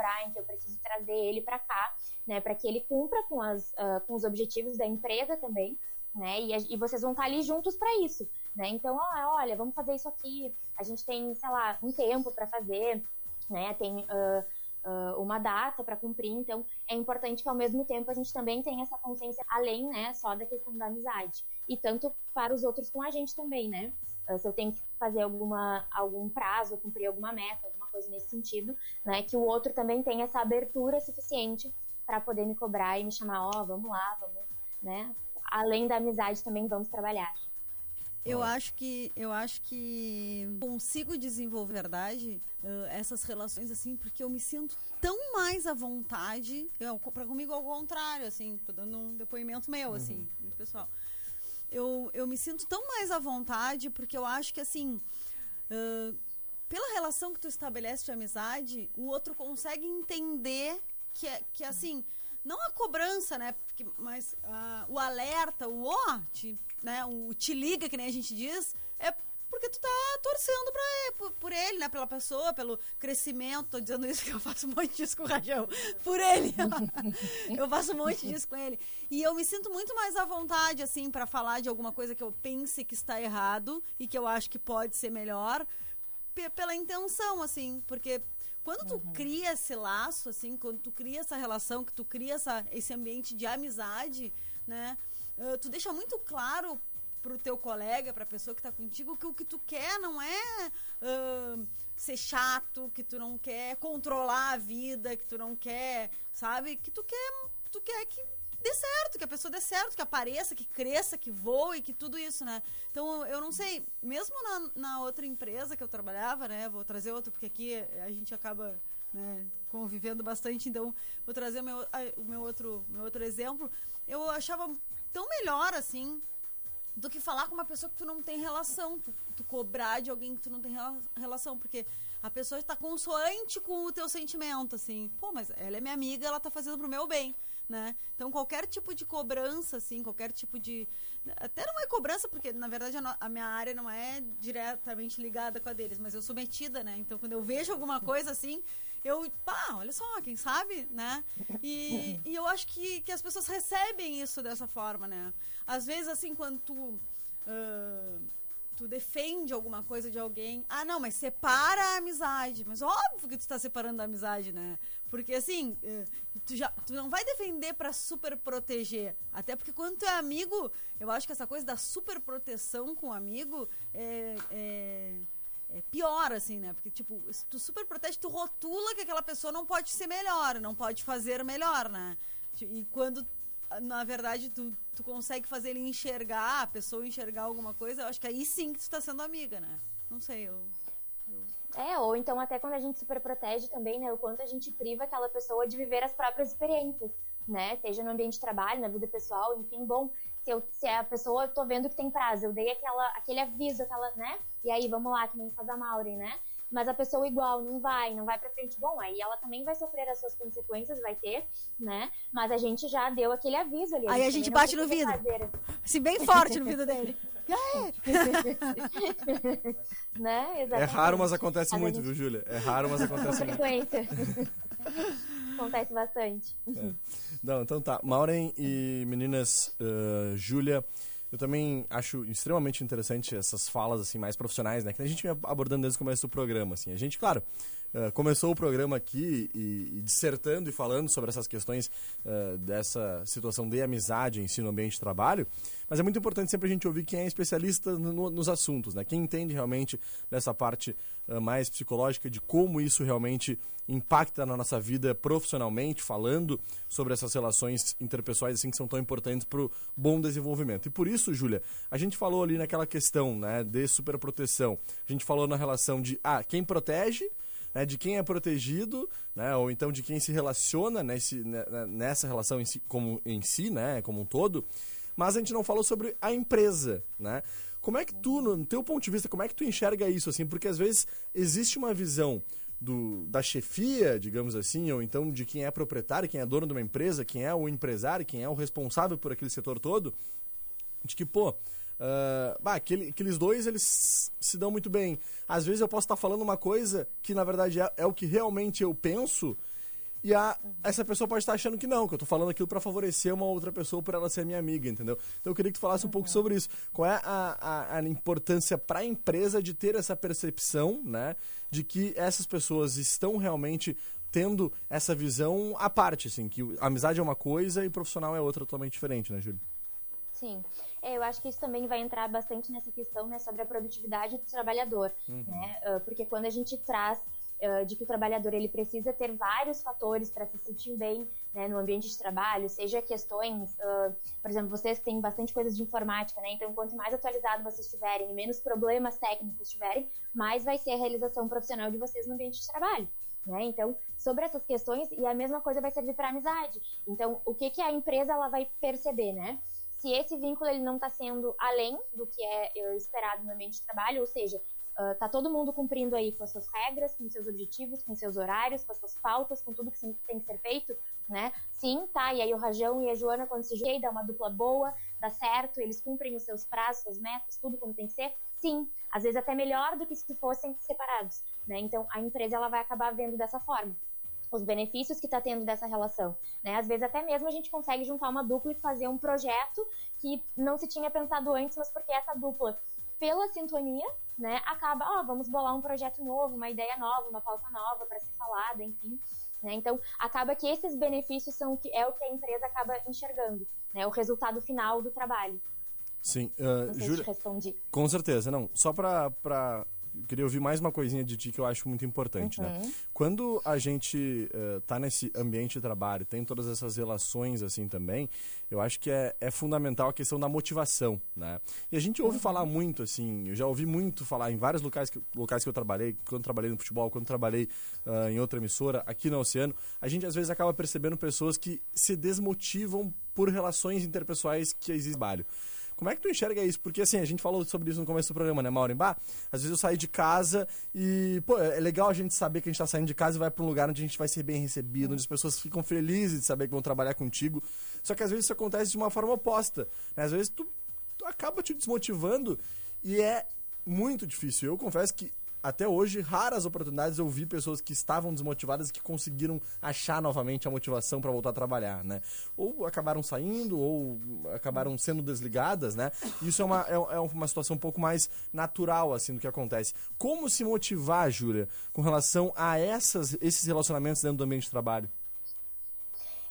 cobrar, em que eu preciso trazer ele para cá, né, para que ele cumpra com, as, uh, com os objetivos da empresa também, né, e, e vocês vão estar ali juntos para isso, né, então, ó, olha, vamos fazer isso aqui, a gente tem, sei lá, um tempo para fazer, né, tem uh, uma data para cumprir, então é importante que ao mesmo tempo a gente também tenha essa consciência além, né, só da questão da amizade, e tanto para os outros com a gente também, né, se eu tenho que fazer alguma, algum prazo, cumprir alguma meta, coisa nesse sentido, né, que o outro também tenha essa abertura suficiente para poder me cobrar e me chamar, ó, oh, vamos lá, vamos, né, além da amizade também vamos trabalhar. Eu acho que eu acho que consigo desenvolver verdade uh, essas relações assim porque eu me sinto tão mais à vontade. Para comigo ao contrário, assim, tô dando um depoimento meu, assim, uhum. pessoal. Eu, eu me sinto tão mais à vontade porque eu acho que assim uh, pela relação que tu estabelece de amizade, o outro consegue entender que, é, que assim, não a cobrança, né? Porque, mas uh, o alerta, o ó, te né, o te liga, que nem a gente diz, é porque tu tá torcendo pra por, por, ele, né? Pela pessoa, pelo crescimento. Tô dizendo isso que eu faço um monte disso com o Rajão. Por ele. eu faço um monte disso com ele. E eu me sinto muito mais à vontade, assim, para falar de alguma coisa que eu pense que está errado e que eu acho que pode ser melhor, pela intenção, assim. Porque quando tu uhum. cria esse laço, assim, quando tu cria essa relação, que tu cria essa, esse ambiente de amizade, né? uh, tu deixa muito claro pro teu colega, pra pessoa que tá contigo, que o que tu quer não é uh, ser chato, que tu não quer controlar a vida, que tu não quer, sabe? Que tu quer, tu quer que dê certo, que a pessoa dê certo, que apareça, que cresça, que voe, que tudo isso, né? Então, eu não sei, mesmo na, na outra empresa que eu trabalhava, né? Vou trazer outro, porque aqui a gente acaba né, convivendo bastante, então vou trazer o meu, o meu, outro, meu outro exemplo. Eu achava tão melhor, assim, do que falar com uma pessoa que tu não tem relação. Tu, tu cobrar de alguém que tu não tem relação. Porque a pessoa está consoante com o teu sentimento, assim. Pô, mas ela é minha amiga, ela tá fazendo pro meu bem, né? Então, qualquer tipo de cobrança, assim, qualquer tipo de... Até não é cobrança, porque, na verdade, a, a minha área não é diretamente ligada com a deles, mas eu sou metida, né? Então, quando eu vejo alguma coisa, assim, eu, pá, olha só, quem sabe, né? E, e eu acho que, que as pessoas recebem isso dessa forma, né? Às vezes, assim, quando tu, uh, tu defende alguma coisa de alguém, ah, não, mas separa a amizade. Mas óbvio que tu tá separando a amizade, né? Porque, assim, uh, tu, já, tu não vai defender para super proteger. Até porque quando tu é amigo, eu acho que essa coisa da super proteção com amigo é, é é pior, assim, né? Porque, tipo, tu super protege, tu rotula que aquela pessoa não pode ser melhor, não pode fazer melhor, né? E quando, na verdade, tu, tu consegue fazer ele enxergar, a pessoa enxergar alguma coisa, eu acho que aí sim que tu tá sendo amiga, né? Não sei, eu... É, ou então até quando a gente super protege também, né? O quanto a gente priva aquela pessoa de viver as próprias experiências, né? Seja no ambiente de trabalho, na vida pessoal, enfim, bom se, eu, se a pessoa, eu tô vendo que tem prazo, eu dei aquela, aquele aviso, aquela, né? E aí, vamos lá, que nem faz a Maureen, né? Mas a pessoa igual não vai, não vai pra frente. Bom, aí ela também vai sofrer as suas consequências, vai ter, né? Mas a gente já deu aquele aviso ali. Aí a gente bate no vidro. Fazer. Assim, bem forte no vidro dele. né? É raro, mas acontece muito, gente... viu, Júlia? É raro, mas acontece muito. frequência. acontece bastante. É. Não, então tá. Maureen e meninas, uh, Júlia, eu também acho extremamente interessante essas falas assim mais profissionais, né? Que a gente vem abordando desde o começo do programa, assim. A gente, claro, uh, começou o programa aqui e, e, dissertando e falando sobre essas questões uh, dessa situação de amizade em ambiente de trabalho, mas é muito importante sempre a gente ouvir quem é especialista no, nos assuntos, né? Quem entende realmente dessa parte uh, mais psicológica de como isso realmente impacta na nossa vida profissionalmente, falando sobre essas relações interpessoais assim que são tão importantes para o bom desenvolvimento. E por isso, Júlia, a gente falou ali naquela questão né, de superproteção, a gente falou na relação de ah, quem protege, né, de quem é protegido, né, ou então de quem se relaciona nesse, né, né, nessa relação em si, como, em si, né, como um todo, mas a gente não falou sobre a empresa, né? Como é que tu, no teu ponto de vista, como é que tu enxerga isso, assim? Porque às vezes existe uma visão do, da chefia, digamos assim, ou então de quem é proprietário, quem é dono de uma empresa, quem é o empresário, quem é o responsável por aquele setor todo, de que, pô, Uh, bah, aquele, aqueles dois, eles se dão muito bem. Às vezes eu posso estar falando uma coisa que, na verdade, é, é, o que realmente eu penso, E a, essa pessoa pode estar achando que não, que eu tô falando aquilo para favorecer uma outra pessoa por ela ser minha amiga, entendeu? Então eu queria que tu falasse um pouco sobre isso. Qual é a, a, a importância para a empresa de ter essa percepção, né? De que essas pessoas estão realmente tendo essa visão à parte, assim, que amizade é uma coisa e profissional é outra totalmente diferente, né, Júlio? Sim. É, eu acho que isso também vai entrar bastante nessa questão, né, sobre a produtividade do trabalhador, uhum. né? Uh, porque quando a gente traz uh, de que o trabalhador ele precisa ter vários fatores para se sentir bem né, no ambiente de trabalho, seja questões, uh, por exemplo, vocês têm bastante coisas de informática, né? Então, quanto mais atualizado vocês estiverem e menos problemas técnicos tiverem, mais vai ser a realização profissional de vocês no ambiente de trabalho. Né? Então, sobre essas questões, e a mesma coisa vai servir para amizade. Então, o que, que a empresa ela vai perceber, né? Se esse vínculo ele não está sendo além do que é esperado no ambiente de trabalho, ou seja, uh, tá todo mundo cumprindo aí com as suas regras, com seus objetivos, com seus horários, com as suas pautas, com tudo que tem que ser feito, né? Sim, tá. E aí o Rajão e a Joana, quando se juntam, dá uma dupla boa, dá certo, eles cumprem os seus prazos, suas metas, tudo como tem que ser. Sim, às vezes até melhor do que se fossem separados, né? Então a empresa ela vai acabar vendo dessa forma os benefícios que está tendo dessa relação. Né? Às vezes até mesmo a gente consegue juntar uma dupla e fazer um projeto que não se tinha pensado antes, mas porque essa dupla, pela sintonia, né, acaba, ó, oh, vamos bolar um projeto novo, uma ideia nova, uma pauta nova para ser falada, enfim. Né? Então, acaba que esses benefícios são que é o que a empresa acaba enxergando, né? o resultado final do trabalho. Sim, uh, Júlia, com certeza, não. Só para queria ouvir mais uma coisinha de ti que eu acho muito importante, né? uhum. né? Quando a gente uh, tá nesse ambiente de trabalho, tem todas essas relações assim também, eu acho que é, é fundamental a questão da motivação, né? E a gente ouve uhum. falar muito, assim, eu já ouvi muito falar em vários locais que, locais que eu trabalhei, quando trabalhei no futebol, quando trabalhei uh, em outra emissora, aqui no Oceano, a gente às vezes acaba percebendo pessoas que se desmotivam por relações interpessoais que existem trabalho. Como é que tu enxerga isso? Porque assim, a gente falou sobre isso no começo do programa, né, Maureen? Às vezes eu saio de casa e, pô, é legal a gente saber que a gente tá saindo de casa e vai para um lugar onde a gente vai ser bem recebido, onde as pessoas ficam felizes de saber que vão trabalhar contigo. Só que às vezes isso acontece de uma forma oposta. Né? Às vezes tu, tu acaba te desmotivando e é muito difícil. Eu confesso que até hoje, raras oportunidades eu vi pessoas que estavam desmotivadas e que conseguiram achar novamente a motivação para voltar a trabalhar, né? Ou acabaram saindo, ou acabaram sendo desligadas, né? Isso é uma, é, é uma situação um pouco mais natural, assim, do que acontece. Como se motivar, Júlia, com relação a essas, esses relacionamentos dentro do ambiente de trabalho?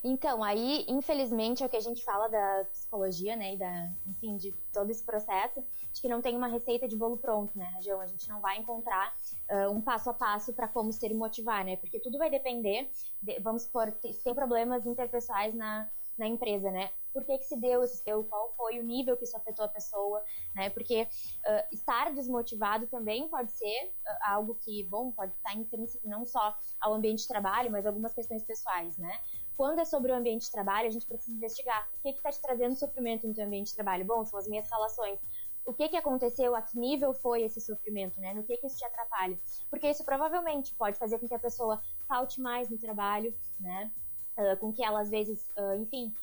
Então, aí, infelizmente, é o que a gente fala da psicologia, né, e da, enfim, de todo esse processo, de que não tem uma receita de bolo pronto, né, João? A gente não vai encontrar uh, um passo a passo para como ser e motivar, né? Porque tudo vai depender, de, vamos supor, se tem problemas interpessoais na, na empresa, né? Por que, que se deu isso? Qual foi o nível que isso afetou a pessoa, né? Porque uh, estar desmotivado também pode ser uh, algo que, bom, pode estar intrínseco não só ao ambiente de trabalho, mas algumas questões pessoais, né? Quando é sobre o ambiente de trabalho, a gente precisa investigar o que está te trazendo sofrimento no teu ambiente de trabalho. Bom, são as minhas relações o que, que aconteceu, a que nível foi esse sofrimento, né? No que, que isso te atrapalha. Porque isso provavelmente pode fazer com que a pessoa falte mais no trabalho, né? Uh, com que ela, às vezes, uh, enfim,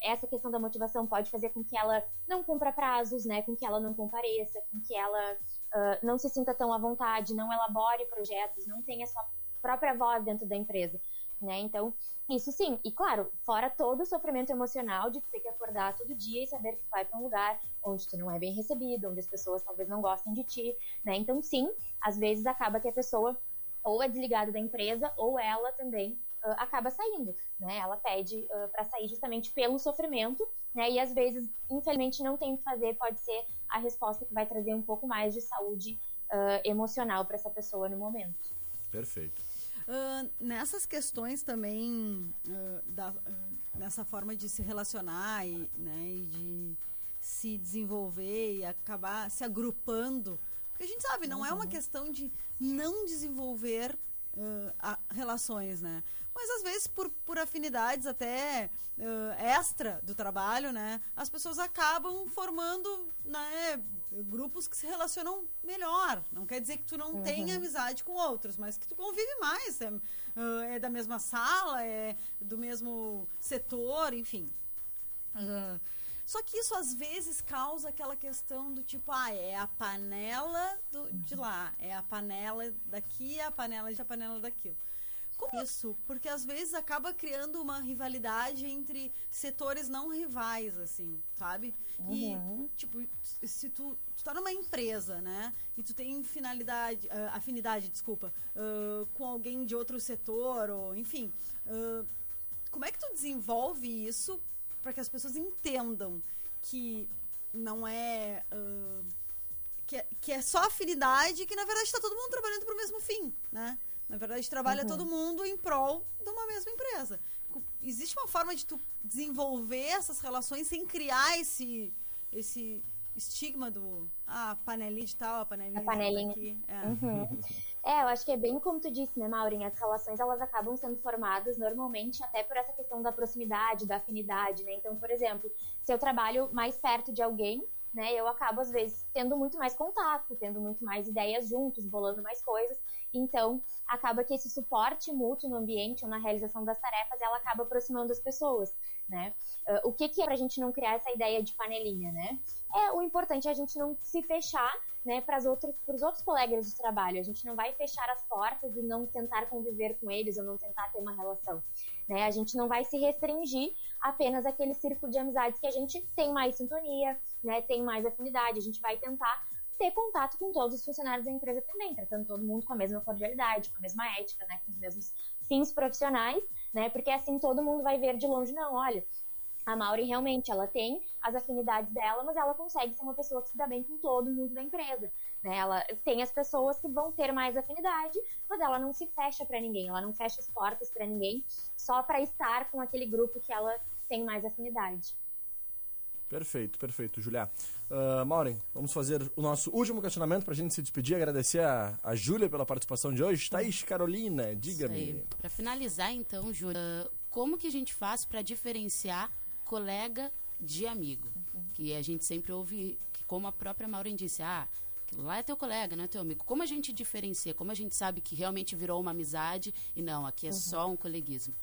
essa questão da motivação pode fazer com que ela não cumpra prazos, né? Com que ela não compareça, com que ela uh, não se sinta tão à vontade, não elabore projetos, não tenha sua própria voz dentro da empresa né? Então, isso sim. E claro, fora todo o sofrimento emocional de ter que acordar todo dia e saber que vai para um lugar onde tu não é bem recebido, onde as pessoas talvez não gostem de ti, né? Então, sim, às vezes acaba que a pessoa ou é desligada da empresa ou ela também uh, acaba saindo, né? Ela pede uh, para sair justamente pelo sofrimento, né? E às vezes, infelizmente, não tem o que fazer, pode ser a resposta que vai trazer um pouco mais de saúde uh, emocional para essa pessoa no momento. Perfeito. Uh, nessas questões também, uh, da, uh, nessa forma de se relacionar e, né, e de se desenvolver e acabar se agrupando, porque a gente sabe, não uhum. é uma uhum. questão de não desenvolver a, relações, né? Mas às vezes por, por afinidades até extra do trabalho, né? As pessoas acabam formando, né? grupos que se relacionam melhor. Não quer dizer que tu não uhum. tenha amizade com outros, mas que tu convive mais. É, uh, é da mesma sala, é do mesmo setor, enfim. Uh, só que isso às vezes causa aquela questão do tipo, ah, é a panela do, de lá, é a panela daqui, é a panela de a panela daquilo. Como isso? Porque às vezes acaba criando uma rivalidade entre setores não rivais, assim, sabe? Uhum. E, tipo, se tu, tu tá numa empresa, né? E tu tem finalidade, uh, afinidade, desculpa, uh, com alguém de outro setor, ou enfim. Uh, como é que tu desenvolve isso para que as pessoas entendam que não é. que é, que é só afinidade e que na verdade está todo mundo trabalhando para o mesmo fim, né? Na verdade, trabalha uhum. todo mundo em prol de uma mesma empresa. Existe uma forma de tu desenvolver essas relações sem criar esse, esse estigma do ah, panelinha de tal, a panelinha, a panelinha. aqui. É. Uhum. é, eu acho que é bem como tu disse, né, Maureen? As relações elas acabam sendo formadas normalmente até por essa questão da proximidade, da afinidade, né? Então, por exemplo, se eu trabalho mais perto de alguém, né, eu acabo às vezes tendo muito mais contato, tendo muito mais ideias juntos, bolando mais coisas. Então, acaba que esse suporte mútuo no ambiente ou na realização das tarefas, ela acaba aproximando as pessoas, né? Uh, o que, que é pra gente não criar essa ideia de panelinha, né? É o importante é a gente não se fechar, né, para os outros, outros colegas de trabalho. A gente não vai fechar as portas e não tentar conviver com eles ou não tentar ter uma relação, né? A gente não vai se restringir apenas aquele círculo de amizades que a gente tem mais sintonia, né, tem mais afinidade. A gente vai tentar ter contato com todos os funcionários da empresa também, tratando todo mundo com a mesma cordialidade, com a mesma ética, né, com os mesmos fins profissionais, né, porque assim todo mundo vai ver de longe, não, olha, a Mauri realmente, ela tem as afinidades dela, mas ela consegue ser uma pessoa que se dá bem com todo mundo da empresa, né, ela tem as pessoas que vão ter mais afinidade, mas ela não se fecha para ninguém, ela não fecha as portas para ninguém, só para estar com aquele grupo que ela tem mais afinidade. Perfeito, perfeito, Julia. Uh, Maureen, vamos fazer o nosso último questionamento para a gente se despedir. Agradecer a, a Júlia pela participação de hoje. Thaís Carolina, diga-me. Para finalizar, então, Júlia, como que a gente faz para diferenciar colega de amigo? Uhum. Que a gente sempre ouve, como a própria Maureen disse, ah, lá é teu colega, não é teu amigo. Como a gente diferencia? Como a gente sabe que realmente virou uma amizade e não, aqui é uhum. só um coleguismo?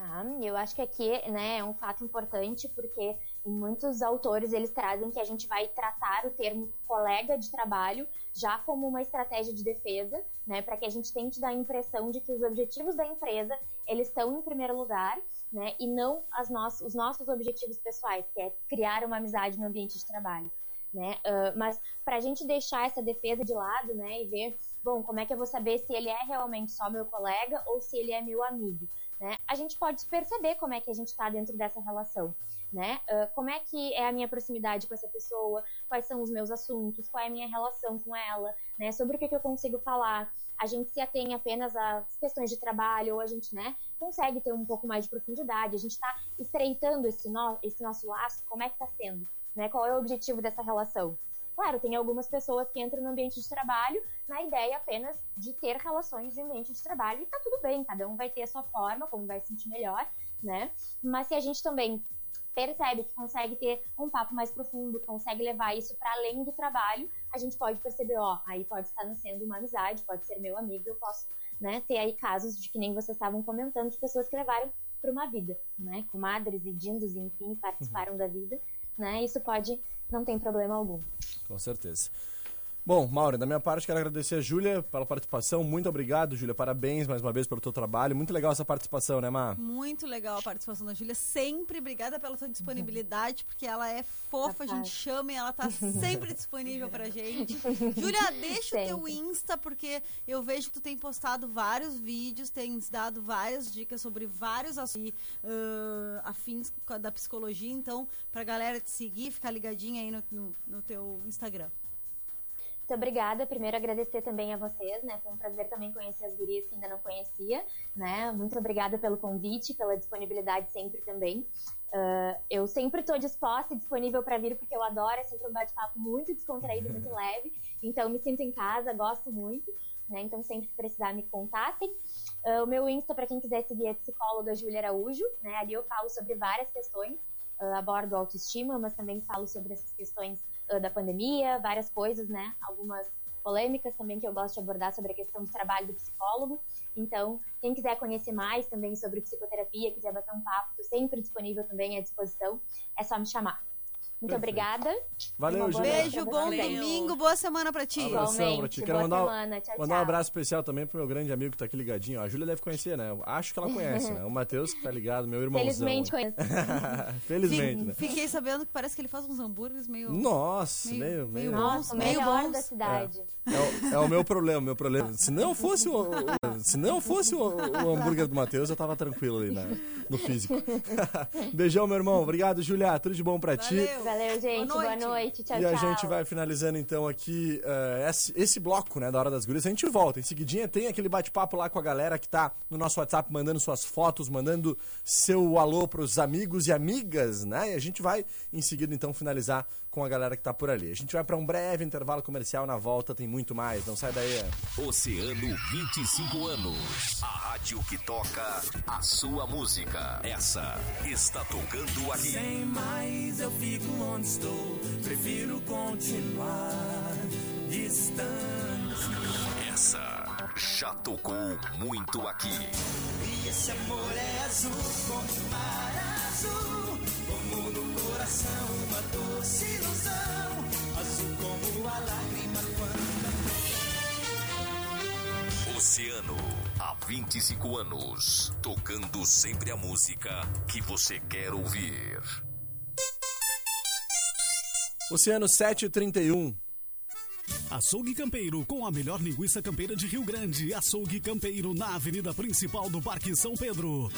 Tá, eu acho que aqui né, é um fato importante porque muitos autores eles trazem que a gente vai tratar o termo colega de trabalho já como uma estratégia de defesa, né, para que a gente tente dar a impressão de que os objetivos da empresa eles estão em primeiro lugar, né, e não as no os nossos objetivos pessoais, que é criar uma amizade no ambiente de trabalho, né. Uh, mas para a gente deixar essa defesa de lado, né, e ver, bom, como é que eu vou saber se ele é realmente só meu colega ou se ele é meu amigo? né? A gente pode perceber como é que a gente está dentro dessa relação, né? Uh, como é que é a minha proximidade com essa pessoa, quais são os meus assuntos, qual é a minha relação com ela, né? Sobre o que, que eu consigo falar. A gente se atém apenas às questões de trabalho, ou a gente, né, consegue ter um pouco mais de profundidade, a gente está estreitando esse, no, esse nosso laço, como é que está sendo, né? Qual é o objetivo dessa relação? Claro, tem algumas pessoas que entram no ambiente de trabalho na ideia apenas de ter relações no ambiente de trabalho e tá tudo bem, cada um vai ter a sua forma, como vai se sentir melhor, né? Mas se a gente também percebe que consegue ter um papo mais profundo, consegue levar isso para além do trabalho, a gente pode perceber, ó, aí pode estar sendo uma amizade, pode ser meu amigo, eu posso, né, ter aí casos de que nem vocês estavam comentando, de pessoas que levaram para uma vida, né, comadres e dindos, enfim, participaram uhum. da vida, né, isso pode, não tem problema algum. Com certeza. Bom, Mauro, da minha parte quero agradecer a Júlia pela participação. Muito obrigado, Júlia. Parabéns mais uma vez pelo teu trabalho. Muito legal essa participação, né, Má? Muito legal a participação da Júlia. Sempre obrigada pela sua disponibilidade, porque ela é fofa, a gente chama e ela tá sempre disponível pra gente. Júlia, deixa sempre. o teu Insta, porque eu vejo que tu tem postado vários vídeos, tens dado várias dicas sobre vários assuntos uh, afins da psicologia. Então, pra galera te seguir, ficar ligadinha aí no, no, no teu Instagram. Muito obrigada. Primeiro agradecer também a vocês, né? Foi um prazer também conhecer as gurias que ainda não conhecia, né? Muito obrigada pelo convite, pela disponibilidade sempre também. Uh, eu sempre estou disposta e disponível para vir porque eu adoro, é sempre um bate-papo muito descontraído, muito leve. Então me sinto em casa, gosto muito, né? Então sempre que precisar me contatem. Uh, o meu Insta para quem quiser seguir é psicóloga Júlia Araújo, né? Ali eu falo sobre várias questões, uh, abordo autoestima, mas também falo sobre essas questões da pandemia, várias coisas, né? Algumas polêmicas também que eu gosto de abordar sobre a questão do trabalho do psicólogo. Então, quem quiser conhecer mais também sobre psicoterapia, quiser bater um papo, tô sempre disponível também à disposição, é só me chamar. Muito obrigada. Valeu, noite Beijo, bom vocês. domingo, boa semana pra ti. Abração pra ti. Quero Boa mandar, semana. Tchau, mandar um tchau. abraço especial também pro meu grande amigo que tá aqui ligadinho. ó. A Júlia deve conhecer, né? Eu Acho que ela conhece, né? O Matheus que tá ligado, meu irmãozão. Felizmente conheço. Felizmente, né? Fiquei sabendo que parece que ele faz uns hambúrgueres meio. Nossa, Meio- meio, meio. meio Nossa, Meio bons. da cidade. É, o, é o meu problema, o meu problema. Se não fosse o, o- se não fosse o, o hambúrguer do Matheus, eu tava tranquilo ali na- no físico. Beijão, meu irmão. Obrigado, Julia. Tudo de bom pra ti. Valeu. Gente. Boa Boa noite. noite. Tchau, E a tchau. gente vai finalizando então aqui eh, esse, esse bloco, né, da Hora das Gurias. A gente volta. Em seguidinha tem aquele bate-papo lá com a galera que tá no nosso WhatsApp mandando suas fotos, mandando seu alô pros amigos e amigas, né? E a gente vai em seguida então finalizar com a galera que tá por ali. A gente vai pra um breve intervalo comercial na volta, tem muito mais. Não sai daí. Oceano 25 anos. A rádio que toca a sua música. Essa está tocando aqui. Sem mais eu fico onde estou. Prefiro continuar distante. Essa já tocou muito aqui. E esse amor é azul como o mar azul. Como no coração uma doce ilusão. Azul como a lágrima quando Oceano, há 25 anos. Tocando sempre a música que você quer ouvir. Oceano 731. Açougue Campeiro, com a melhor linguiça campeira de Rio Grande. Açougue Campeiro, na avenida principal do Parque São Pedro.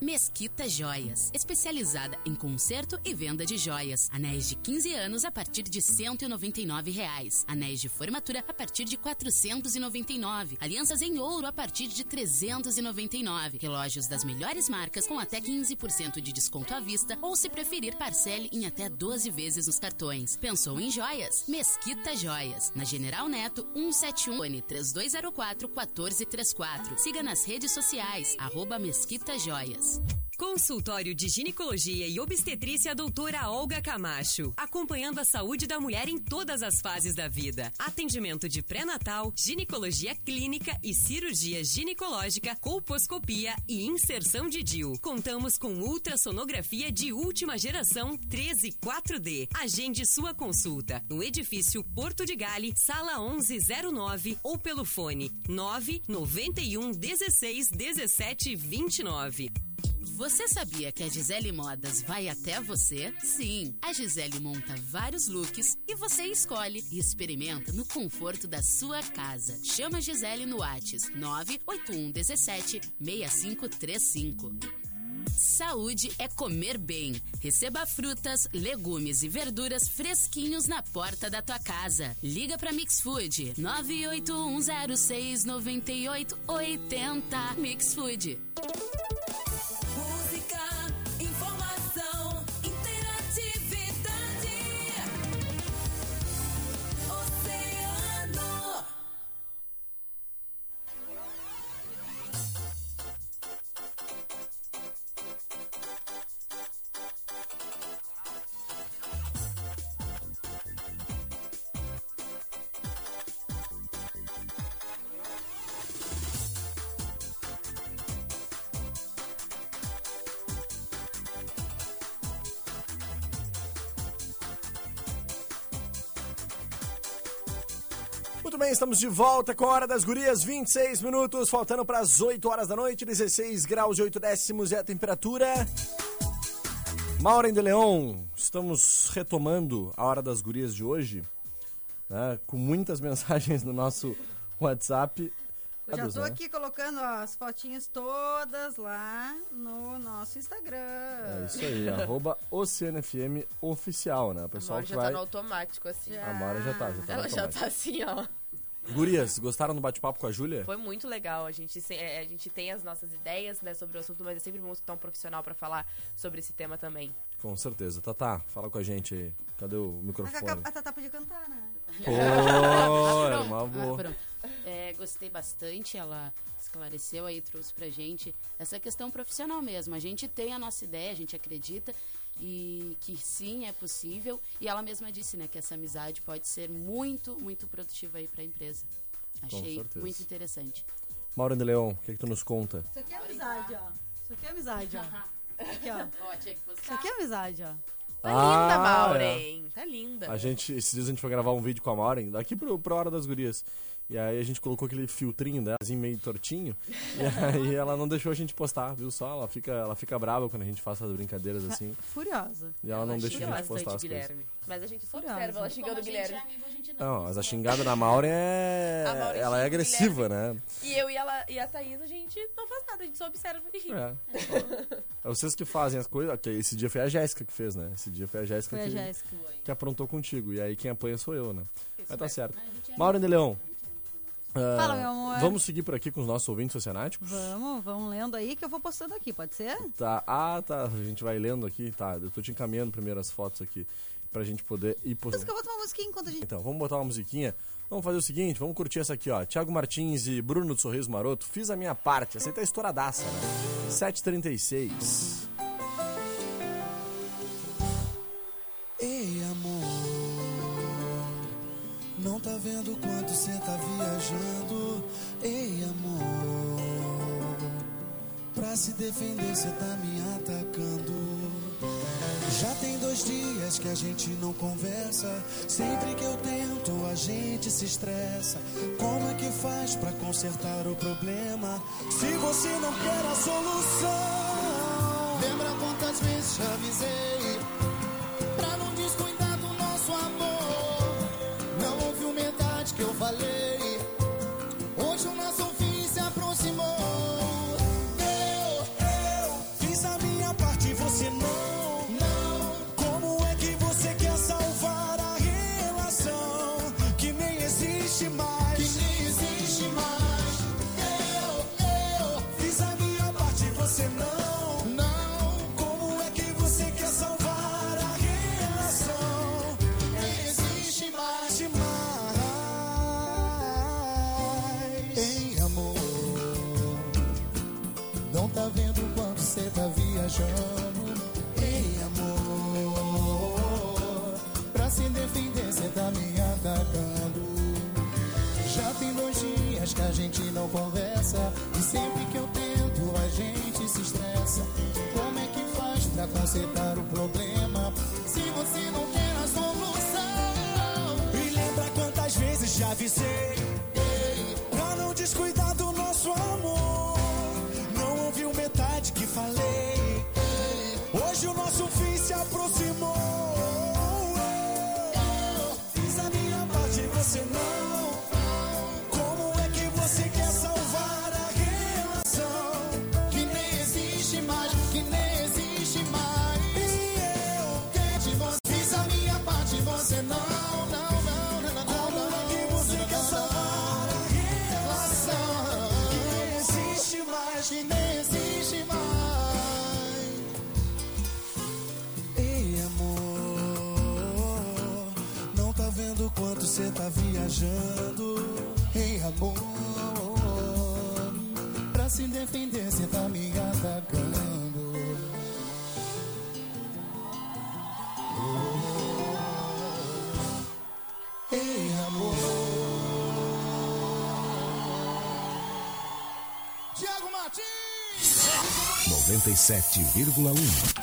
Mesquita Joias, especializada em conserto e venda de joias. Anéis de 15 anos a partir de 199 reais. Anéis de formatura a partir de R$ 499. Alianças em ouro a partir de R$ 399. Relógios das melhores marcas com até 15% de desconto à vista ou, se preferir, parcele em até 12 vezes nos cartões. Pensou em joias? Mesquita Joias. Na General Neto 171 fone 3204 1434. Siga nas redes sociais, arroba Mesquita Joias. Consultório de Ginecologia e Obstetrícia Doutora Olga Camacho. Acompanhando a saúde da mulher em todas as fases da vida. Atendimento de pré-natal, ginecologia clínica e cirurgia ginecológica, colposcopia e inserção de DIU. Contamos com ultrassonografia de última geração 134D. Agende sua consulta no edifício Porto de Gale, sala 1109 ou pelo fone 991 16 17 29. Você sabia que a Gisele Modas vai até você? Sim, a Gisele monta vários looks e você escolhe e experimenta no conforto da sua casa. Chama a Gisele no Whats 98117 6535. Saúde é comer bem. Receba frutas, legumes e verduras fresquinhos na porta da tua casa. Liga para Mix Food 981069880. Mix Food. Muito bem, estamos de volta com a Hora das Gurias, 26 minutos, faltando para as 8 horas da noite, 16 graus e 8 décimos é a temperatura. Maureen de Leon, estamos retomando a Hora das Gurias de hoje, né, com muitas mensagens no nosso WhatsApp. Eu já tô né? aqui colocando ó, as fotinhas todas lá no nosso Instagram. É isso aí, arroba OceanoFM oficial, né? O A pessoal Maura que já vai... tá no automático, assim. A Maura já tá, já tá no Ela já automático. tá assim, ó. Gurias, gostaram do bate-papo com a Júlia? Foi muito legal. A gente, é, a gente tem as nossas ideias né, sobre o assunto, mas é sempre bom escutar um profissional pra falar sobre esse tema também. Com certeza. Tatá, fala com a gente aí. Cadê o A, microfone? Cacá- a Tatá podia cantar, né? Pô, Pronto, uma ah, boa. pronto. É, gostei bastante, ela esclareceu aí, trouxe pra gente essa questão profissional mesmo. A gente tem a nossa ideia, a gente acredita e que sim, é possível. E ela mesma disse, né, que essa amizade pode ser muito, muito produtiva aí pra empresa. Achei muito interessante. Mauro de Leon, o que, que tu nos conta? Isso aqui é amizade, ó. Isso aqui é amizade, ó. Aqui, ó. Ó, tinha que Isso aqui é amizade, ó. Tá linda, Ah, Maureen. Tá linda. A gente, esses dias a gente foi gravar um vídeo com a Maureen, daqui pro, pro Hora das Gurias. E aí a gente colocou aquele filtrinho dela, assim, meio tortinho. E aí ela não deixou a gente postar, viu só? Ela fica, ela fica brava quando a gente faz essas brincadeiras assim. Furiosa. E ela, não deixa xinga a gente postar as coisas. Guilherme. Mas a gente só Curiosa. observa ela xingando a o gente Guilherme. é amigo, a gente não. Não, mas a xingada da Maureen é. A ela é agressiva, né? E eu e, ela, e a Thaís, a gente não faz nada, a gente só observa e ri. É. É vocês que fazem as coisas. ok, Esse dia foi a Jéssica que fez, né? Esse dia foi a Jéssica Foi a que, Jéssica. que aprontou contigo. E aí quem apanha sou eu, né? Mas tá mesmo. certo. Maureen de Leão. Ah, Fala, meu amor. Vamos seguir por aqui com os nossos ouvintes oceanáticos? Vamos, vamos lendo aí que eu vou postando aqui, pode ser? Tá. Ah, tá. A gente vai lendo aqui. Tá. Eu tô te encaminhando primeiro as fotos aqui. Pra gente poder ir postando. que eu vou tomar uma musiquinha enquanto a gente. Então, vamos botar uma musiquinha. Vamos fazer o seguinte, vamos curtir essa aqui, ó. Thiago Martins e Bruno do Sorriso Maroto. Fiz a minha parte. Essa aí tá estouradaça, né? 7h36. Ei, amor, não tá vendo quanto cê tá viajando? Ei, amor, pra se defender cê tá me atacando. Já tem dois dias que a gente não conversa. Sempre que eu tento, a gente se estressa. Como é que faz pra consertar o problema? Se você não quer a solução, lembra quantas vezes já avisei? Falei viajando. Ei amor Pra se defender cê tá me atacando. Já tem dois dias que a gente não conversa E sempre que eu tento a gente se estressa. Como é que faz pra consertar o problema? Se você não quer a solução. E lembra quantas vezes já avisei aproximou. Fiz a minha parte você não 97,1.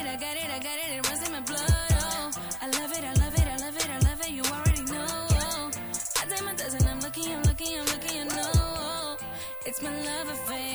It, I got it, I got it, it, runs in my blood. Oh, I love it, I love it, I love it, I love it, you already know. Oh, I take my dozen, I'm looking, I'm looking, I'm looking, you know. Oh, it's my love affair.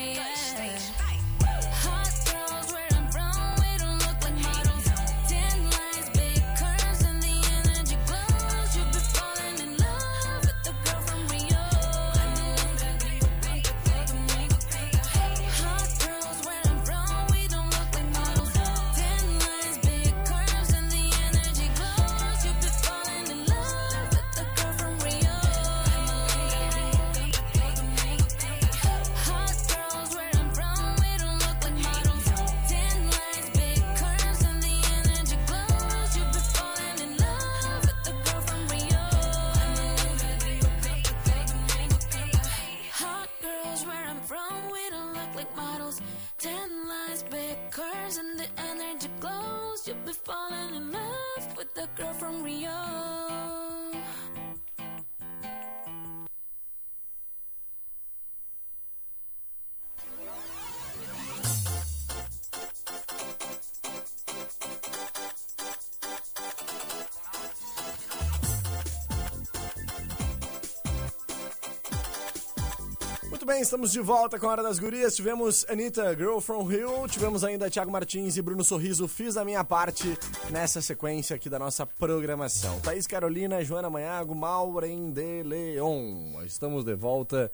Estamos de volta com a Hora das Gurias. Tivemos Anitta, Girl from Rio. Tivemos ainda Thiago Martins e Bruno Sorriso. Fiz a minha parte nessa sequência aqui da nossa programação. Thaís Carolina, Joana Manhago, Maureen de Leon. Estamos de volta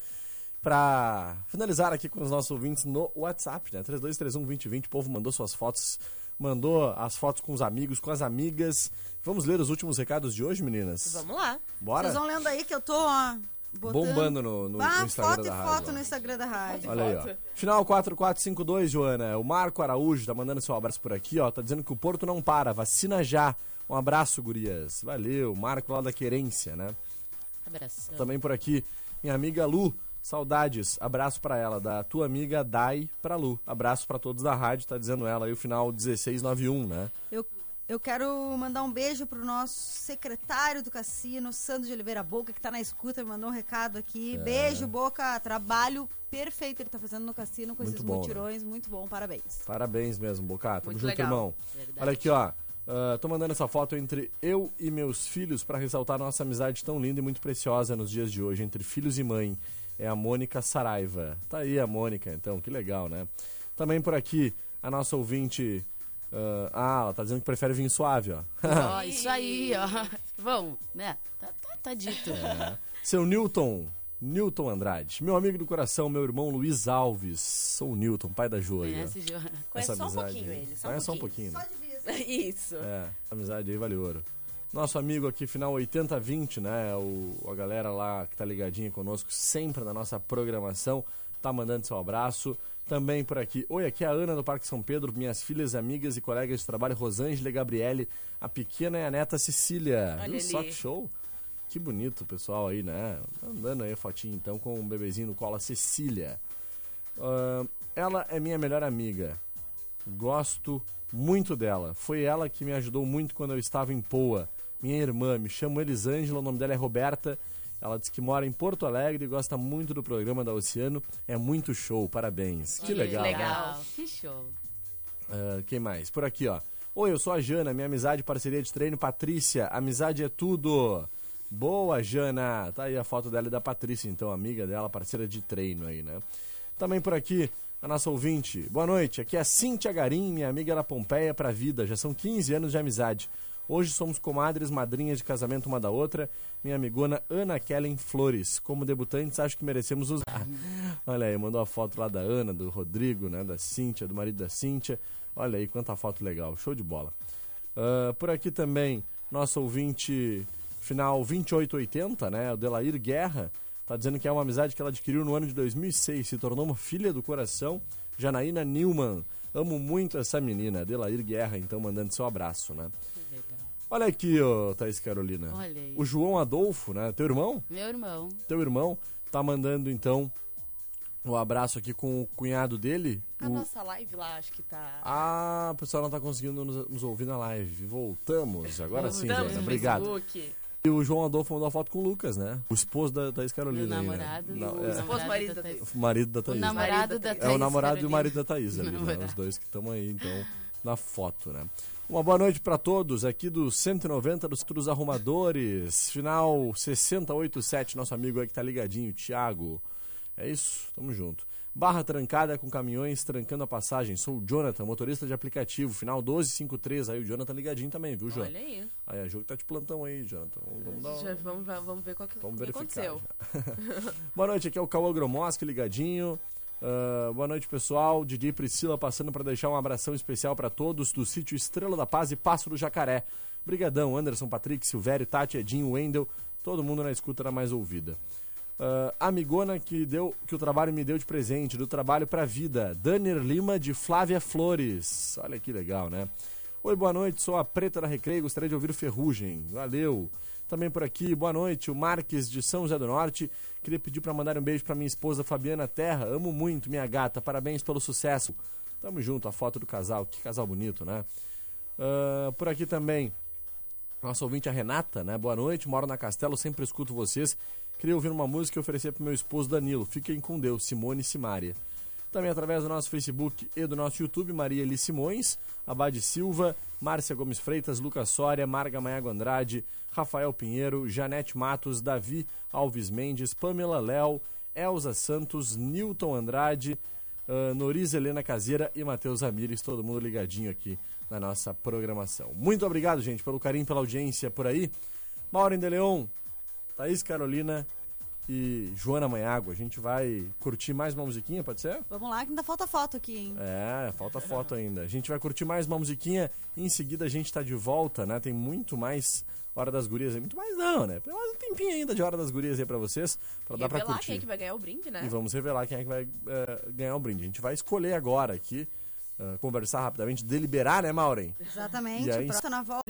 para finalizar aqui com os nossos ouvintes no WhatsApp, né? 3231-2020. O povo mandou suas fotos, mandou as fotos com os amigos, com as amigas. Vamos ler os últimos recados de hoje, meninas? Vamos lá. Bora? Vocês vão lendo aí que eu tô, ó, botando... Bombando no, no, ah, no Instagram foto da e rádio. foto ó. no Instagram da rádio. Olha aí, ó. Final 4452, Joana. O Marco Araújo tá mandando seu abraço por aqui, ó. Tá dizendo que o Porto não para. Vacina já. Um abraço, gurias. Valeu. Marco lá da Querência, né? Abração. Também por aqui, minha amiga Lu. Saudades. Abraço pra ela. Da tua amiga Dai pra Lu. Abraço pra todos da rádio, tá dizendo ela aí o final 1691, né? Eu, eu quero mandar um beijo pro nosso secretário do cassino, Sandro de Oliveira Boca, que tá na escuta, me mandou um recado aqui. É. Beijo, Boca. Trabalho perfeito ele tá fazendo no cassino com Muito esses bom, né? mutirões. Muito bom, parabéns. Parabéns mesmo, Boca. Tamo Muito junto, legal. irmão. Verdade. Olha aqui, ó. Ah, tô mandando essa foto entre eu e meus filhos pra ressaltar nossa amizade tão linda e muito preciosa nos dias de hoje, entre filhos e mãe. É a Mônica Saraiva. Tá aí a Mônica, então, que legal, né? Também por aqui, a nossa ouvinte. Ah, ah, ela tá dizendo que prefere vinho suave, ó. Ó, isso aí, ó. Vamos, né? Tá, tá, tá dito. É. Seu Newton. Newton Andrade. Meu amigo do coração, meu irmão Luiz Alves. Sou o Newton, pai da Jo aí, ó. Conhece? Conhece só um pouquinho ele. Só Conhece só um um pouquinho. né? Isso. É, essa amizade aí vale ouro. Nosso amigo aqui, final 8020, né? O, a galera lá que tá ligadinha conosco sempre na nossa programação, tá mandando seu abraço. Também por aqui. Oi, aqui é a Ana do Parque São Pedro, minhas filhas, amigas e colegas de trabalho, Rosângela e Gabriele, a pequena e a neta Cecília. Olha Viu só que show? Que bonito o pessoal aí, né? Andando aí a fotinha então com o bebezinho no colo, a Cecília. Ah, ela é minha melhor amiga. Gosto muito dela. Foi ela que me ajudou muito quando eu estava em Poa. Minha irmã, me chamo Elisângela, o nome dela é Roberta. Ela diz que mora em Porto Alegre e gosta muito do programa da Oceano. É muito show, parabéns. Que Que legal. legal. Que show. Ah, quem mais? Por aqui, ó. Oi, eu sou a Jana, minha amizade, parceria de treino, Patrícia. Amizade é tudo. Boa, Jana. Tá aí a foto dela e da Patrícia, então, amiga dela, parceira de treino aí, né? Também por aqui, a nossa ouvinte. Boa noite, aqui é a Cíntia Garim, minha amiga da Pompeia pra vida. Já são 15 anos de amizade. Hoje somos comadres, madrinhas de casamento uma da outra. Minha amigona Ana Kellen Flores. Como debutantes, acho que merecemos usar. Olha aí, mandou a foto lá da Ana, do Rodrigo, né? Da Cíntia, do marido da Cíntia. Olha aí, quanta foto legal. Show de bola. Ah, por aqui também, nosso ouvinte final 2880, né? O Delair Guerra. Tá dizendo que é uma amizade que ela adquiriu no ano de 2006. Se tornou uma filha do coração. Janaína Newman. Amo muito essa menina. Delair Guerra, então, mandando seu abraço, né? Olha aqui, ô Thaís Carolina. Olha aí. O João Adolfo, né? Teu irmão? Meu irmão. Teu irmão tá mandando, então, um abraço aqui com o cunhado dele. A o- nossa live lá, acho que tá. Ah, o pessoal não tá conseguindo nos, nos ouvir na live. Voltamos. Agora sim, Voltamos Jana. no Obrigado. Facebook. E o João Adolfo mandou a foto com o Lucas, né? O esposo da Thaís Carolina. Aí, né? namorado. Não, o é. Esposo, namorado marido da da Thaís. O marido da O Thaís. namorado da É Thaís o namorado e o Carolina. marido da Thaís ali, né? Os dois que estão aí, então, na foto, né? Uma boa noite para todos aqui do 190 dos Trus Arrumadores, final 687, nosso amigo aí que tá ligadinho, Thiago. É isso, tamo junto. Barra trancada com caminhões trancando a passagem. Sou o Jonathan, motorista de aplicativo, final 1253. Aí o Jonathan ligadinho também, viu, Jonathan? Olha aí. Aí a jogo tá de plantão aí, Jonathan. Vamos dar Já vamos, vamos ver qual que, Vamos o que aconteceu. Boa noite, aqui é o Cauã Gromoski ligadinho. Ah, boa noite, pessoal. Didi Priscila passando para deixar um abração especial para todos do sítio Estrela da Paz e Passo do Jacaré. Brigadão, Anderson, Patrick, Silvério, Tati, Edinho, Wendel, todo mundo na escuta da mais ouvida. Ah, amigona que deu que o trabalho me deu de presente, do trabalho pra vida. Danner Lima de Flávia Flores. Olha que legal, né? Oi, boa noite, sou a Preta da Recreio, gostaria de ouvir o Ferrugem. Valeu. Também por aqui, boa noite, o Marques de São José do Norte. Queria pedir pra mandar um beijo pra minha esposa Fabiana Terra. Amo muito, minha gata. Parabéns pelo sucesso. Tamo junto, a foto do casal. Que casal bonito, né? Ah, por aqui também, nossa ouvinte a Renata, né? Boa noite, moro na Castelo, sempre escuto vocês. Queria ouvir uma música e oferecer pro meu esposo Danilo. Fiquem com Deus, Simone Simária. Também através do nosso Facebook e do nosso YouTube, Maria Eli Simões, Abade Silva, Márcia Gomes Freitas, Lucas Soria, Marga Maiago Andrade, Rafael Pinheiro, Janete Matos, Davi Alves Mendes, Pamela Léo, Elza Santos, Newton Andrade, uh, Noriz Helena Caseira e Matheus Ramires, todo mundo ligadinho aqui na nossa programação. Muito obrigado, gente, pelo carinho, pela audiência por aí. Maureen de Leon, Thaís Carolina e Joana Manhago. A gente vai curtir mais uma musiquinha, pode ser? Vamos lá, que ainda falta foto aqui, hein? É, falta foto ainda. A gente vai curtir mais uma musiquinha e em seguida a gente tá de volta, né? Tem muito mais Hora das Gurias aí. Muito mais não, né? Tem mais um tempinho ainda de Hora das Gurias aí pra vocês, pra dar pra Revelar curtir. quem é que vai ganhar o brinde, né? E vamos revelar quem é que vai é, ganhar o brinde. A gente vai escolher agora aqui, é, conversar rapidamente, deliberar, né, Maureen? Exatamente. E aí- Pronto, na volta.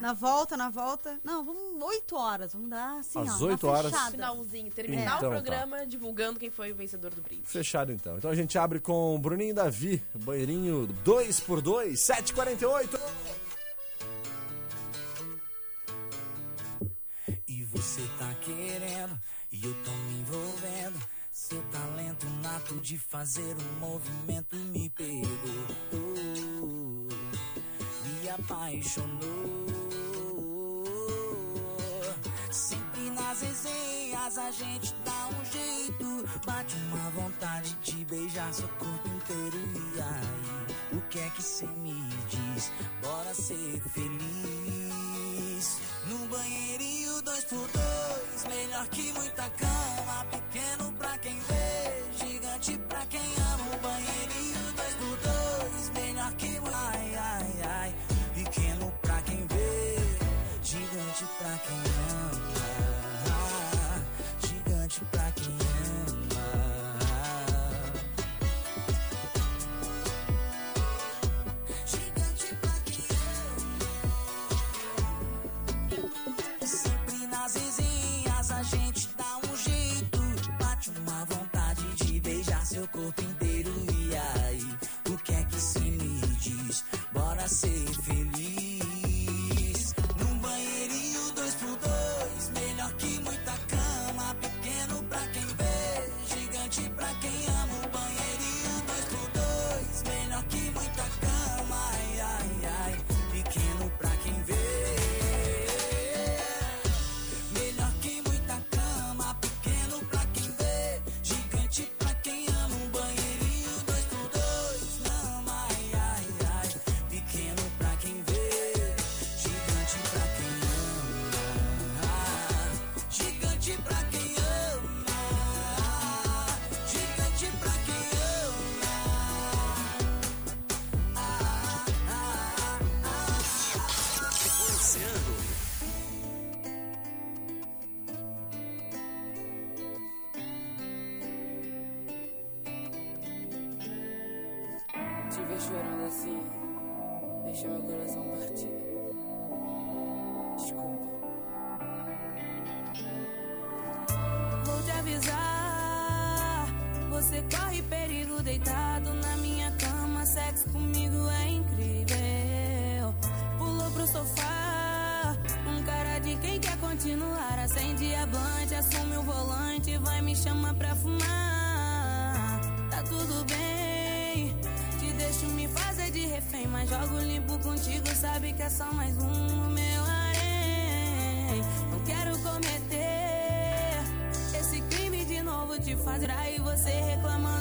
Na volta, na volta. Não, vamos 8 horas. Vamos dar assim, Às ó. oito uma horas. fechada. Finalzinho, terminar Então o tá. programa divulgando quem foi o vencedor do brinde. Fechado então. Então a gente abre com Bruninho e Davi, banheirinho 2x2, 748. E você tá querendo, e eu tô me envolvendo. Seu talento nato de fazer um movimento me pegou. Me apaixonou. Sempre nas resenhas a gente dá um jeito. Bate uma vontade de beijar seu corpo inteiro. E aí, o que é que cê me diz? Bora ser feliz. No banheirinho dois por dois, melhor que muita cama. Pequeno pra quem vê, gigante pra quem ama. Um banheirinho dois por dois, melhor que ai ai ai. Pequeno pra quem vê, gigante pra quem ama. Só mais um no meu harém. Não quero cometer esse crime de novo te fazer aí você reclamando,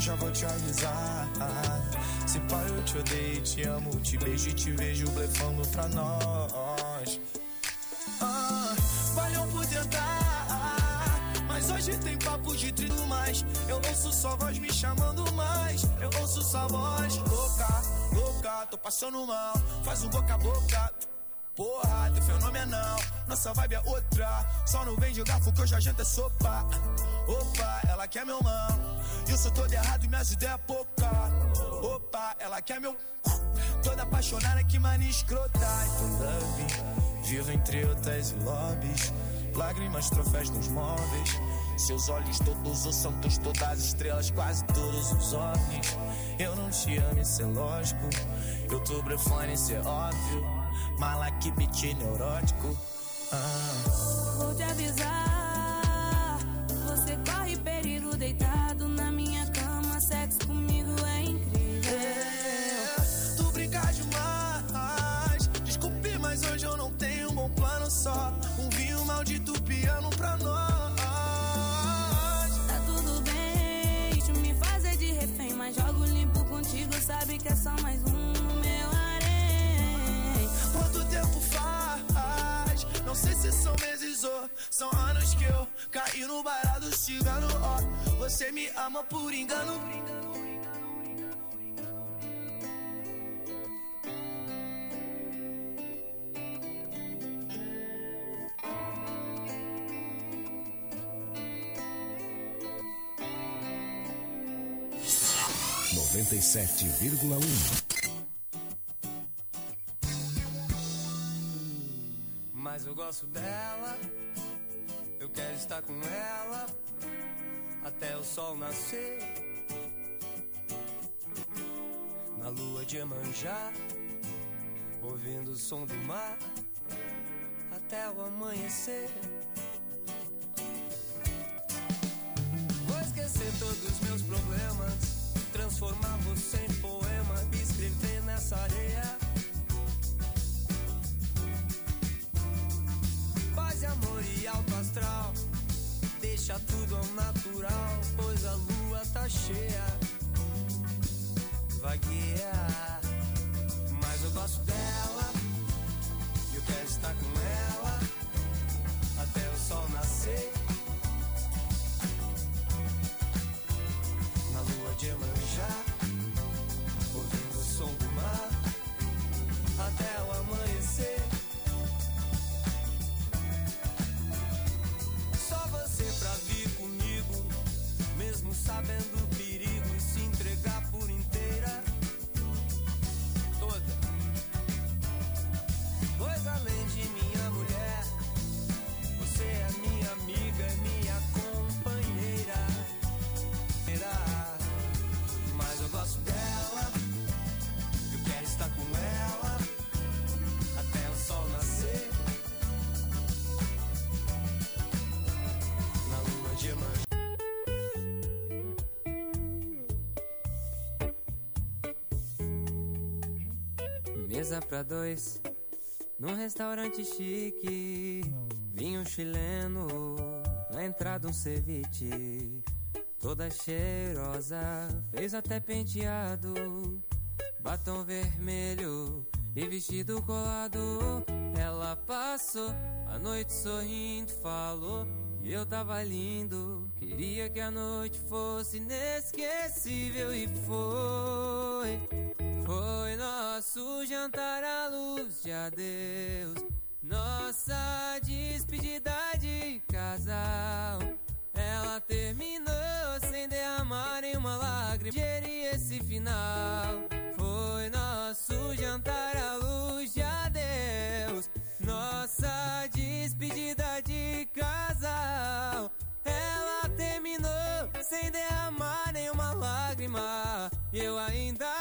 já vou te avisar. Se pai eu te odeio, te amo, te beijo e te vejo blefando pra nós. Ah, valeu por tentar, mas hoje tem papo de trilho mais. Eu ouço sua voz me chamando mais. Eu ouço sua voz louca, louca, tô passando mal. Faz um boca a boca. Porra, teu fenomenal, nossa vibe é outra. Só não vem de garfo que hoje a gente é sopa. Opa, ela quer meu. Eu sou todo errado e minhas ideias é pouca. Opa, ela quer meu. Toda apaixonada, que mania escrota. Love, vivo entre outras lobbies. Lágrimas, troféus nos móveis. Seus olhos, todos os santos, todas as estrelas, quase todos os ovnis. Eu não te amo, isso é lógico. Eu tô brefone, isso é óbvio. Mala que beat neurótico. Ah. Vou te avisar. que é só mais um no meu harém. Quanto tempo faz? Não sei se são meses ou são anos que eu caí no barato, chegando. ó. Você me ama por engano. Por engano. 97,1. Mas eu gosto dela, eu quero estar com ela até o sol nascer. Na lua de Emanjá, ouvindo o som do mar até o amanhecer. Vou esquecer todos os meus problemas transformar você em poema, escrever nessa areia. Paz e amor e alto astral. Deixa tudo ao natural, pois a lua tá cheia. Vai guiar, mas eu gosto dela. E eu quero estar com ela de Mesa pra dois, num restaurante chique. Vinho chileno, na entrada um ceviche. toda cheirosa, fez até penteado, batom vermelho e vestido colado. Ela passou a noite sorrindo, falou que eu tava lindo. Queria que a noite fosse inesquecível e foi. Foi nosso jantar à luz de adeus. Nossa despedida de casal. Ela terminou sem derramar nenhuma lágrima. Gerir esse final. Foi nosso jantar à luz de adeus. Nossa despedida de casal. Ela terminou sem derramar nenhuma lágrima. E eu ainda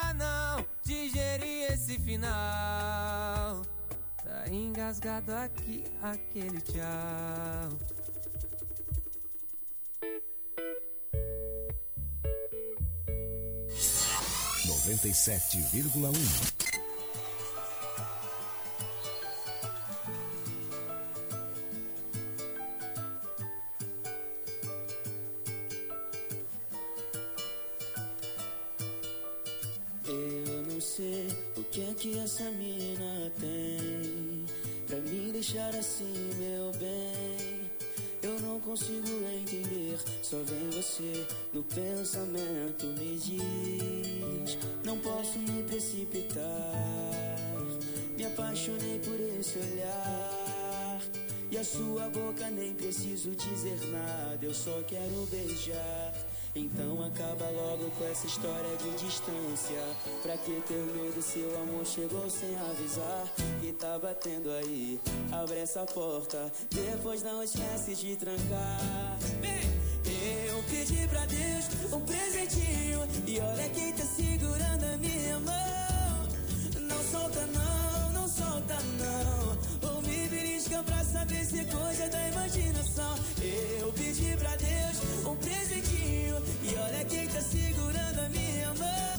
final. Tá engasgado aqui aquele tchau. Noventa e sete vírgula um. Essa mina tem Pra me deixar assim, meu bem. Eu não consigo entender Só vem você no pensamento Me diz Não posso me precipitar Me apaixonei por esse olhar E a sua boca nem preciso dizer nada Eu só quero beijar então acaba logo com essa história de distância. Pra que ter medo se o amor chegou sem avisar? Que tá batendo aí, abre essa porta. Depois não esquece de trancar. Eu pedi pra Deus um presentinho. E olha quem tá segurando a minha mão. Não solta não solta não. Ou me belisca pra saber se é coisa da imaginação. Eu pedi pra Deus um presentinho. E olha quem tá segurando a minha mão.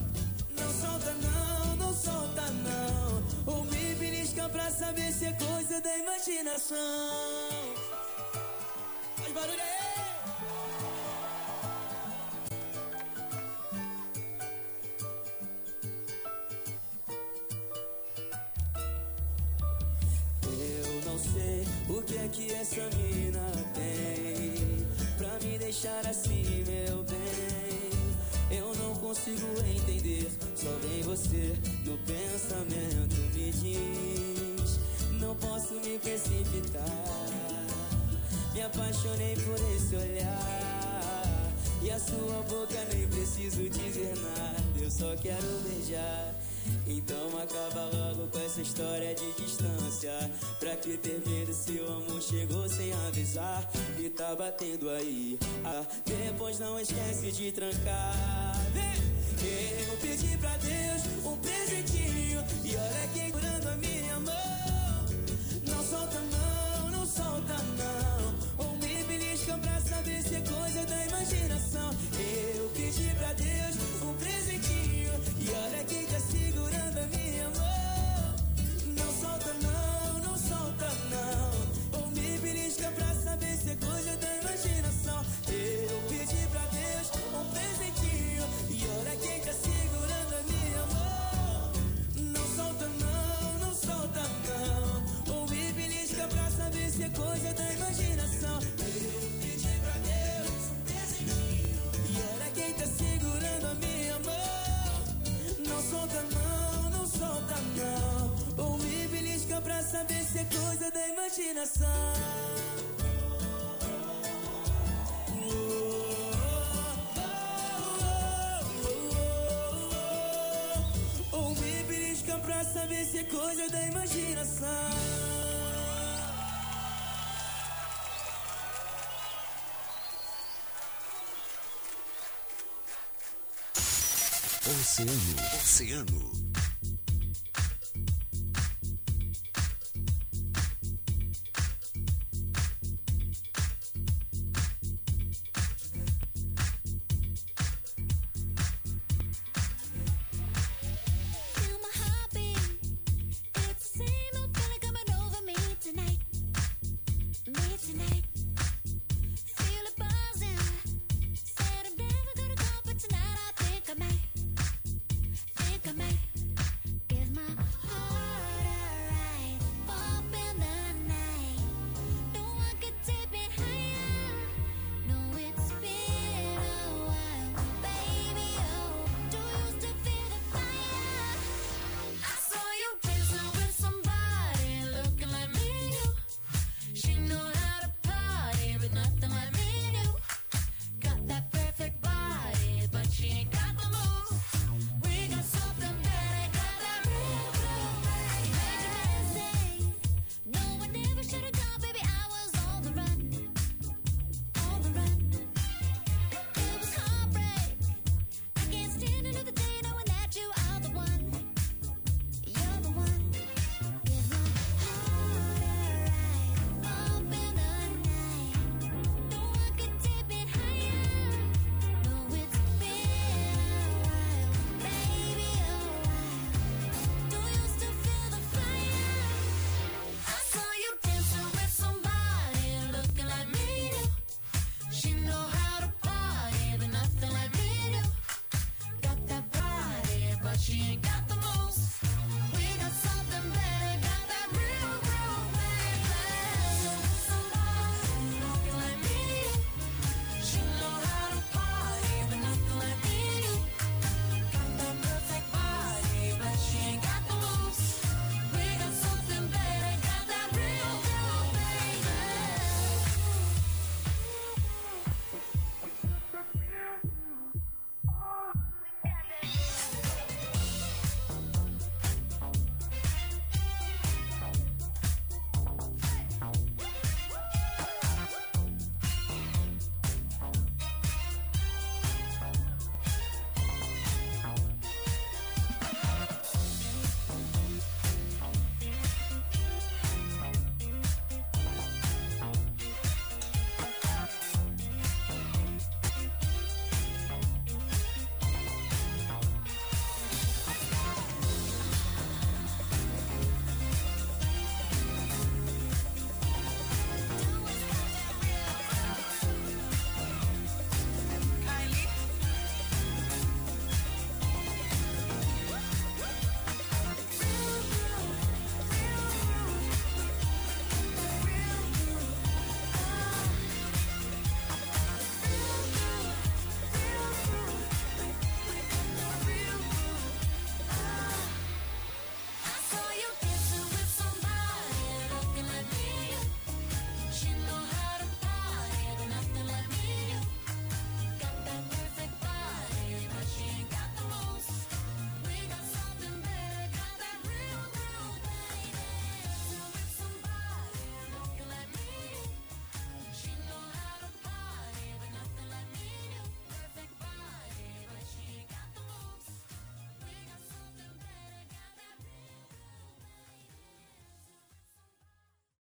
Não solta não, não solta não. Ou me belisca pra saber se é coisa da imaginação. Faz barulho aí! O que é que essa mina tem Pra me deixar assim, meu bem? Eu não consigo entender Só vem você no pensamento Me diz Não posso me precipitar. Me apaixonei por esse olhar E a sua boca nem preciso dizer nada Eu só quero beijar então acaba logo com essa história de distância. Pra que ter medo se o amor chegou sem avisar? E tá batendo aí. Ah, depois não esquece de trancar. Eu pedi pra Deus um presentinho. E olha quem curando a minha mão. Não solta não, não solta não. Ou me belisca pra saber se é coisa da imaginação. Eu pedi pra Deus um presentinho. E olha quem tá segurando a minha mão. Não solta não, não solta não. Ou me belisca pra saber se é coisa da imaginação. Eu pedi pra Deus um presentinho. E olha quem tá segurando a minha mão. Não solta não, não solta não. Ou me belisca pra saber se é coisa da imaginação. Não solta não, não solta não. Ou me belisca pra saber se é coisa da imaginação. Ou me belisca pra saber se é coisa da imaginação. Oceano. Oceano.